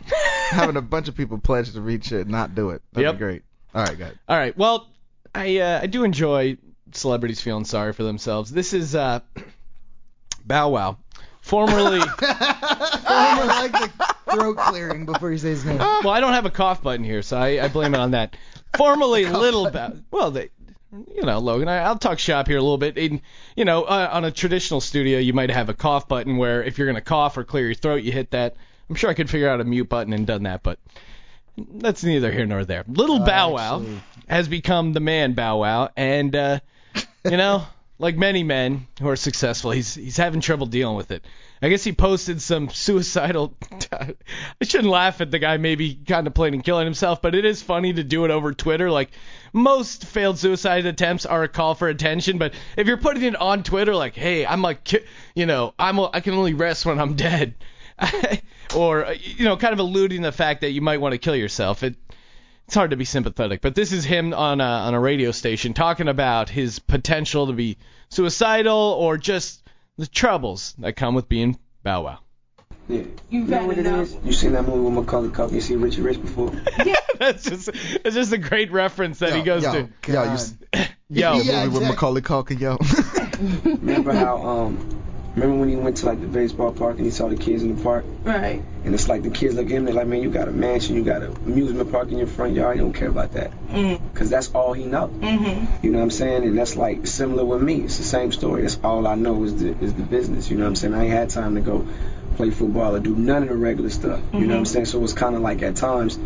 Having a bunch of people pledge to read shit and not do it. That'd Yep. be great. All right, good. All right. Well, I uh, I do enjoy celebrities feeling sorry for themselves. This is uh, Bow Wow, formerly. I like the throat clearing before you say his name. well, I don't have a cough button here, so I, I blame it on that. Formerly Little Bow. Well, they, you know, Logan, I, I'll talk shop here a little bit. In, you know, uh, on a traditional studio, you might have a cough button where if you're gonna cough or clear your throat, you hit that. I'm sure I could figure out a mute button and done that, but that's neither here nor there. Little Uh, Bow Wow has become the man Bow Wow, and uh, you know, like many men who are successful, he's he's having trouble dealing with it. I guess he posted some suicidal. I shouldn't laugh at the guy maybe contemplating killing himself, but it is funny to do it over Twitter. Like most failed suicide attempts are a call for attention, but if you're putting it on Twitter, like, hey, I'm like, ki- you know, I'm I can only rest when I'm dead, or you know, kind of alluding the fact that you might want to kill yourself. It it's hard to be sympathetic, but this is him on a, on a radio station talking about his potential to be suicidal or just the troubles that come with being Bow Wow. Yeah. You know what it is? You seen that movie with Macaulay Culkin? You seen Richie Rich before? Yeah, that's just it's just a great reference that he goes yo, to. yo, you, s- Yo. the Yeah, movie with exact- Macaulay Culkin, yo. remember how um remember when he went to like the baseball park and he saw the kids in the park? Right. And it's like the kids look at him, they're like, man, you got a mansion, you got an amusement park in your front yard, you don't care about that. Mm. Because that's all he knows. Mm-hmm. You know what I'm saying? And that's like similar with me. It's the same story. That's all I know is the is the business. You know what I'm saying? I ain't had time to go play football or do none of the regular stuff. You know what I'm Mhm. saying? So it's kind of like at times,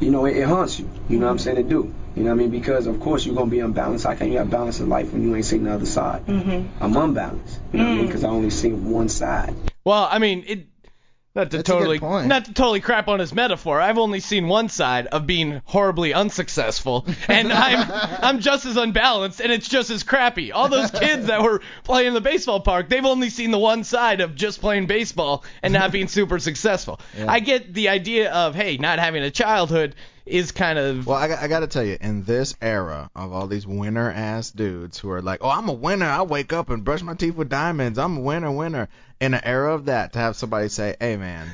you know, it, it haunts you. You know what I'm saying? It do. You know what I mean? Because of course you're gonna be unbalanced. How can you have balance in life when you ain't seen the other side? Mm-hmm. I'm unbalanced. You know what I mean? Mm. Because I only see one side. Well, I mean, it not to That's totally not to totally crap on his metaphor. I've only seen one side of being horribly unsuccessful, and I'm I'm just as unbalanced, and it's just as crappy. All those kids that were playing in the baseball park, they've only seen the one side of just playing baseball and not being super successful. Yeah. I get the idea of hey, not having a childhood is kind of Well, I, I got to tell you, in this era of all these winner ass dudes who are like, oh, I'm a winner. I wake up and brush my teeth with diamonds. I'm a winner, winner. In an era of that, to have somebody say, hey, man,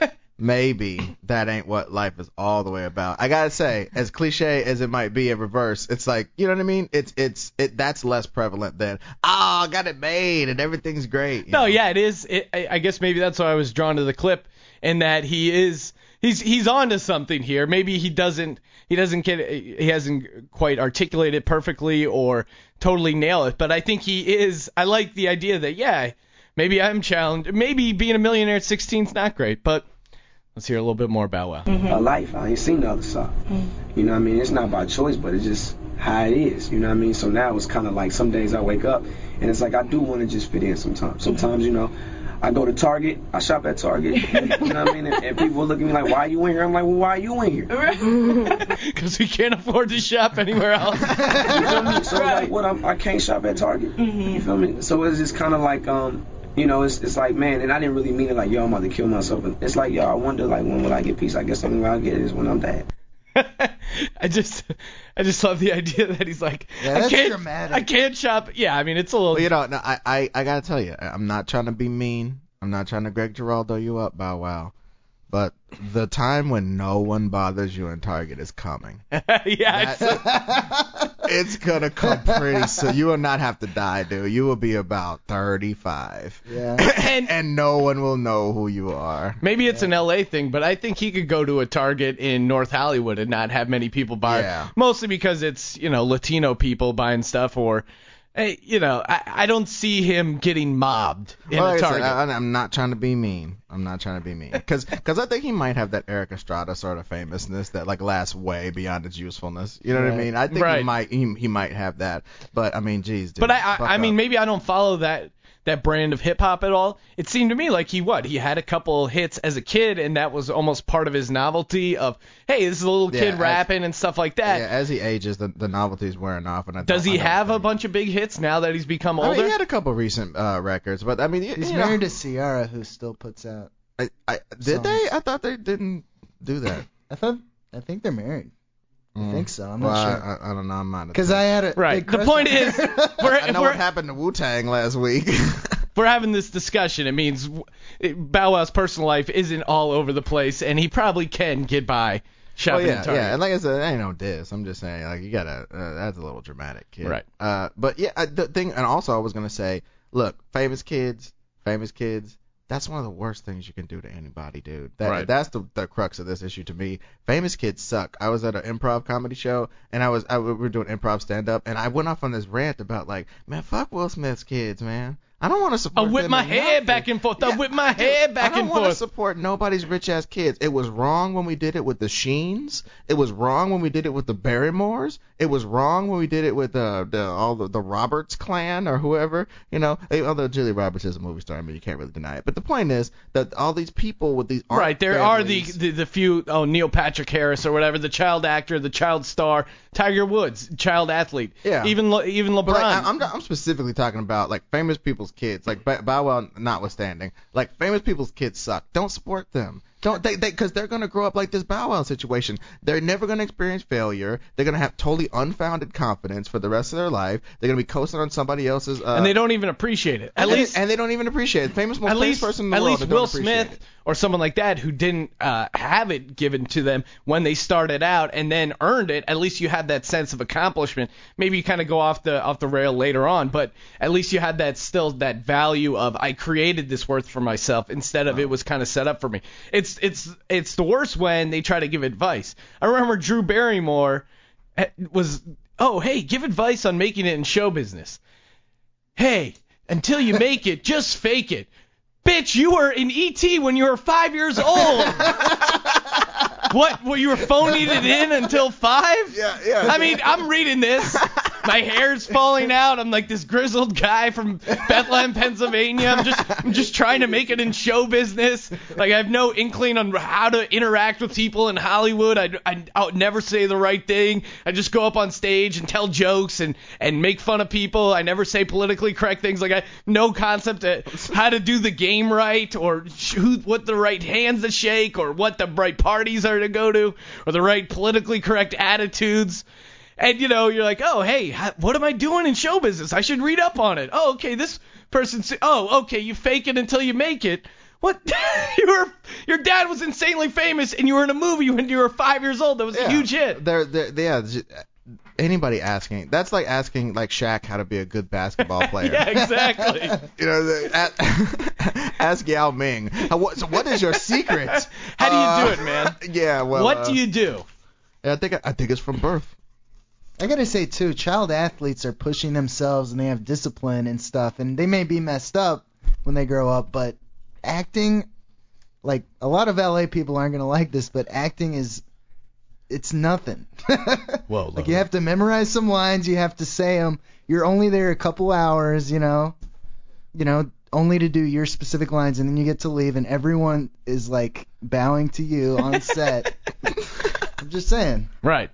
maybe that ain't what life is all the way about. I got to say, as cliche as it might be in reverse, it's like, you know what I mean? It's, it's, it, that's less prevalent than, oh, I got it made and everything's great. No, yeah, it is. It, I, I guess maybe that's why I was drawn to the clip, in that he is he's he's on to something here. Maybe he doesn't he doesn't get he hasn't quite articulated it perfectly or totally nail it, but I think he is. I like the idea that yeah, maybe I'm challenged. Maybe being a millionaire at 16 is not great, but let's hear a little bit more about Wow. Mm-hmm. A life. I ain't seen the other side. Mm-hmm. You know what I mean? It's not by choice, but it's just how it is. You know what I mean? So now it's kind of like some days I wake up and it's like I do want to just fit in sometimes. Mm-hmm. Sometimes, you know, I go to Target, I shop at Target. You know what I mean? And, and people look at me like, why are you in here? I'm like, well, why are you in here? Because we can't afford to shop anywhere else. You feel me? So like, what? I'm, I can't shop at Target. You feel me? So it's just kind of like, um, you know, it's it's like, man, and I didn't really mean it like, yo, I'm about to kill myself. But it's like, yo, I wonder, like, when will I get peace? I guess the only way I'll get it is when I'm dead. I just I just love the idea that he's like Yeah, I can't dramatic. I can't shop. Yeah, I mean it's a little. Well, you know, no, I, I, I gotta tell you, I'm not trying to be mean. I'm not trying to Greg Giraldo you up, Bow Wow. But the time when no one bothers you in Target is coming. yeah, That- it's gonna come pretty soon. You will not have to die, dude. You will be about 35. Yeah. and, and no one will know who you are. Maybe it's an LA thing, but I think he could go to a Target in North Hollywood and not have many people buy. Yeah. Mostly because it's you know Latino people buying stuff, or you know I, I don't see him getting mobbed in Well, a like Target. I, I'm not trying to be mean. I'm not trying to be mean, because because I think he might have that Erik Estrada sort of famousness that like lasts way beyond its usefulness. You know what I Right. mean? I think he might he, he might have that, but I mean, geez, dude. but I I, I mean maybe I don't follow that that brand of hip hop at all. It seemed to me like he what he had a couple hits as a kid, and that was almost part of his novelty of hey this is a little Yeah, kid as- rapping and stuff like that. yeah, as he ages, the the novelty's wearing off, and I Does he I don't have a bunch of big hits now that he's become I older? mean, he had a couple recent uh, records, but I mean, He's you know, married to Ciara, who still puts out. I, I, did they? I thought they didn't do that. I thought. I think they're married. I Mm. think so. I'm well, not sure. I, I, I don't know. I'm not. Because I had it. Right. The point is, we're, I know we're, what happened to Wu Tang last week. if we're having this discussion, it means it- Bow Wow's personal life isn't all over the place, and he probably can get by oh shopping yeah, at Target. yeah. And like I said, I ain't no diss. I'm just saying, like you gotta. Uh, that's a little dramatic, kid. Right. Uh, but yeah, uh, the thing, and also I was gonna say, look, famous kids, famous kids. That's one of the worst things you can do to anybody, dude. That, Right. That's the, the crux of this issue to me. Famous kids suck. I was at an improv comedy show, and I was I, we were doing improv stand up, and I went off on this rant about like, man, fuck Will Smith's kids, man. I don't want to support. I whip my hair back and forth. I whip my hair back and forth. I don't want to support nobody's rich ass kids. It was wrong when we did it with the Sheens. It was wrong when we did it with the Barrymores. It was wrong when we did it with uh, the all the, the Roberts clan or whoever. You know, Eh, although Julia Roberts is a movie star, I mean you can't really deny it. But the point is that all these people with these Right, there are the, the the few oh Neil Patrick Harris or whatever, the child actor, the child star, Tiger Woods, child athlete. Yeah. Even even LeBron. But like, I- I'm I'm specifically talking about like famous people's kids, like Bow Wow notwithstanding. Like famous people's kids suck. Don't support them. Don't they? They because they're gonna grow up like this Bow Wow situation. They're never gonna experience failure. They're gonna have totally unfounded confidence for the rest of their life. They're gonna be coasting on somebody else's. Uh, and they don't even appreciate it. At and least they, and they don't even appreciate it. Famous most at famous least, person in the at world least Will Smith it. or someone like that who didn't uh, have it given to them when they started out and then earned it. At least you had that sense of accomplishment. Maybe you kind of go off the off the rail later on, but at least you had that still that value of I created this worth for myself instead of it was kind of set up for me. It's it's it's the worst when they try to give advice. I remember Drew Barrymore eh, was oh hey give advice on making it in show business hey, until you make it, just fake it. Bitch, you were in ET when you were five years old. what? Well, you were phoning it in until five? Yeah, yeah. I mean, I'm reading this. My hair's falling out. I'm like this grizzled guy from Bethlehem, Pennsylvania. I'm just, I'm just trying to make it in show business. Like I have no inkling on how to interact with people in Hollywood. I, I, I would never say the right thing. I just go up on stage and tell jokes and, and make fun of people. I never say politically correct things. Like I no concept of how to do the game right or who, what the right hands to shake or what the right parties are to go to or the right politically correct attitudes. And you know, you're like, oh, hey, what am I doing in show business? I should read up on it. Oh, okay, this person. Oh, okay, you fake it until you make it. What? you were your dad was insanely famous, and you were in a movie when you were five years old. That was a huge hit. They're, they're, yeah. J- Anybody asking, that's like asking like Shaq how to be a good basketball player. Yeah, exactly. you know, the, a- ask Yao Ming. How- What, so what is your secret? How do you Uh, do it, man? Yeah, well. what uh, do you do? I think I think it's from birth. I gotta say too, child athletes are pushing themselves and they have discipline and stuff, and they may be messed up when they grow up, but acting, like a lot of LA people aren't gonna like this, but acting is, it's nothing. Whoa, like you have to memorize some lines, you have to say them. You're only there a couple hours, you know, you know, only to do your specific lines, and then you get to leave, and everyone is like bowing to you on set. I'm just saying. Right.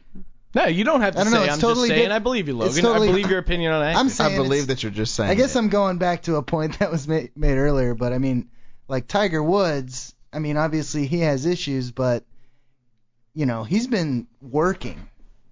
No, you don't have to I don't say. know, it's I'm totally just saying. di- I believe you, Logan. totally- I believe your opinion on acting. I'm saying I believe that you're just saying. I guess it. I'm going back to a point that was made, made earlier, but I mean, like Tiger Woods, I mean, obviously he has issues, but you know, he's been working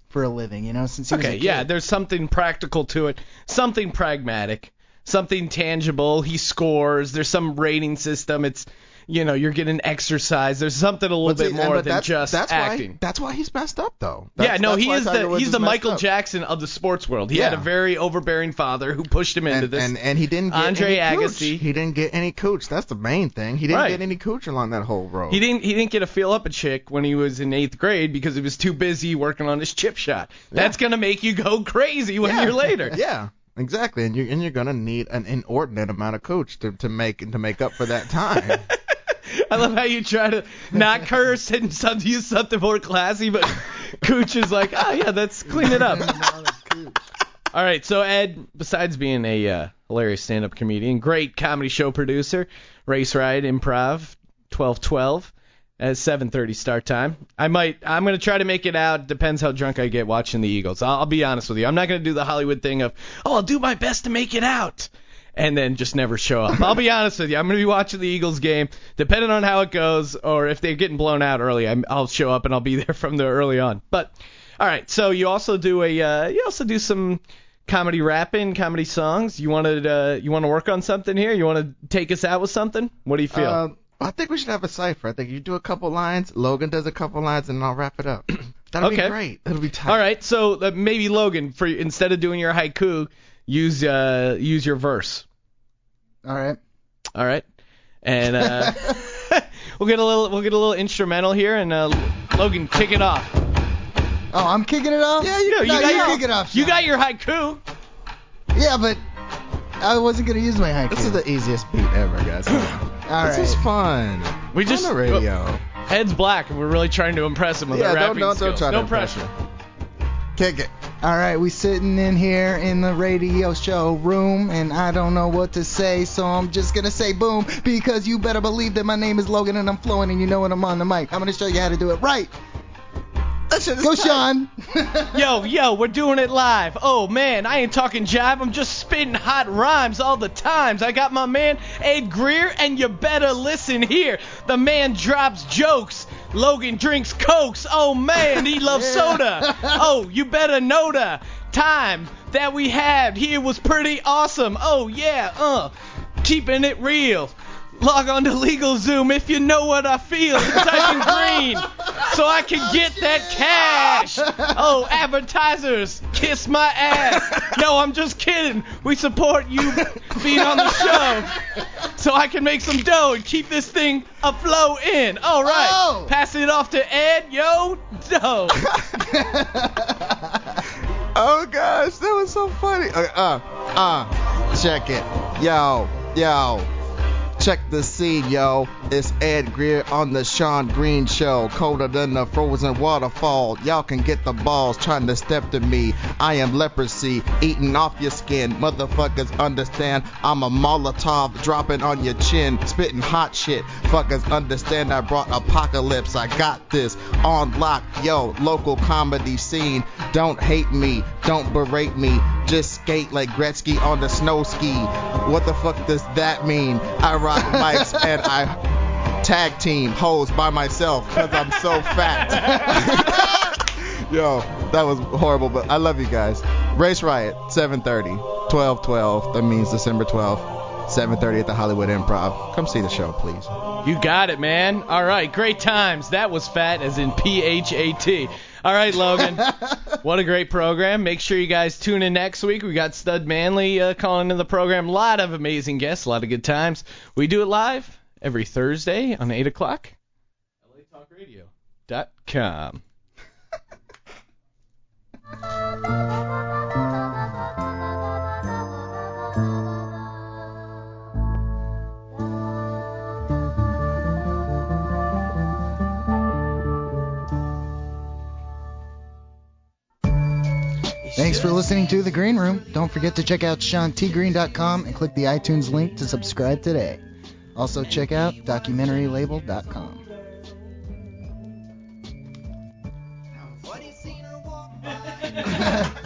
for a living, you know, since he was a Okay, kid. yeah, there's something practical to it, something pragmatic, something tangible. He scores. There's some rating system. It's, you know, you're getting exercise. There's something a little see, bit and- more than that's, just that's acting. Why, that's why he's messed up, though. yeah, no, he is Tiger the Woods he's is the Michael up. Jackson of the sports world. He had a very overbearing father who pushed him into and, this. and and he didn't get Andre any. Agassi. He didn't get any cooch. That's the main thing. He didn't Right. get any coach along that whole road. He didn't he didn't get a feel up a chick when he was in eighth grade because he was too busy working on his chip shot. That's gonna make you go crazy when yeah. year later. Yeah, exactly. And you're and you're gonna need an inordinate amount of coach to to make to make up for that time. I love how you try to not curse and some, use something more classy, but Cooch is like, oh yeah, let's clean it up. All right, so Ed, besides being a uh, hilarious stand-up comedian, great comedy show producer, Race Riot Improv, 1212 at 7:30 start time. I might, I'm gonna try to make it out. Depends how drunk I get watching the Eagles. I'll, I'll be honest with you. I'm not gonna do the Hollywood thing of, oh, I'll do my best to make it out and then just never show up. I'll be honest with you. I'm going to be watching the Eagles game. Depending on how it goes, or if they're getting blown out early, I'm, I'll show up and I'll be there from the early on. But all right, so you also do a uh, you also do some comedy rapping, comedy songs. You wanted uh, you want to work on something here? You want to take us out with something? What do you feel? Uh, I think we should have a cipher. I think you do a couple lines, Logan does a couple lines, and I'll wrap it up. That'll Okay. be great. That'll be tight. all right, so uh, maybe Logan, for instead of doing your haiku, use uh, use your verse. All right. All right, and uh, we'll get a little we'll get a little instrumental here, and uh, Logan, kick it off. Oh, I'm kicking it off. Yeah, you, no, you got you your kick it off. you got your haiku. Yeah, but I wasn't gonna use my haiku. This is the easiest beat ever, guys. All this right. is fun. We just on the radio. Head's black, and we're really trying to impress him with Yeah, our don't- rapping don't- don't skills. try to no impress pressure. Kick it. All right, we sitting in here in the radio show room, and I don't know what to say, so I'm just gonna say boom, because you better believe that my name is Logan and I'm flowing, and you know when I'm on the mic. I'm gonna show you how to do it right. Go, Sean. yo, yo, we're doing it live. Oh man, I ain't talking jive. I'm just spitting hot rhymes all the times. I got my man Ed Greer, and you better listen here. The man drops jokes. Logan drinks cokes. Oh man, he loves soda. Oh, you better know the time that we had here was pretty awesome. Oh yeah, uh, keeping it real. Log on to LegalZoom if you know what I feel. and Type in green so I can get that cash. Oh, advertisers, kiss my ass. No, I'm just kidding. We support you being on the show so I can make some dough and keep this thing afloat in. All right, Oh. pass it off to Ed. Yo, dough. Oh gosh, that was so funny. Okay, uh, uh, check it. Yo, yo. Check the scene, yo. It's Ed Greer on the Sean Green Show. Colder than the frozen waterfall. Y'all can get the balls trying to step to me. I am leprosy, eating off your skin. Motherfuckers understand I'm a Molotov dropping on your chin. Spitting hot shit. Fuckers understand I brought apocalypse. I got this on lock. Yo, local comedy scene. Don't hate me. Don't berate me. Just skate like Gretzky on the snow ski. What the fuck does that mean? I rock mics and I tag team hoes by myself because I'm so fat. Yo, that was horrible, but I love you guys. Race Riot, 7:30, 12:12. That means December 12th, 7:30 at the Hollywood Improv. Come see the show, please. You got it, man. All right, great times. That was fat as in P H A T. All right, Logan. what a great program. Make sure you guys tune in next week. We got Stud Manley uh, calling in the program. A lot of amazing guests, a lot of good times. We do it live every Thursday on 8 o'clock. LATalkRadio.com. Thanks for listening to The Green Room. Don't forget to check out SeanTGreen.com and click the iTunes link to subscribe today. Also, check out DocumentaryLabel.com. Thought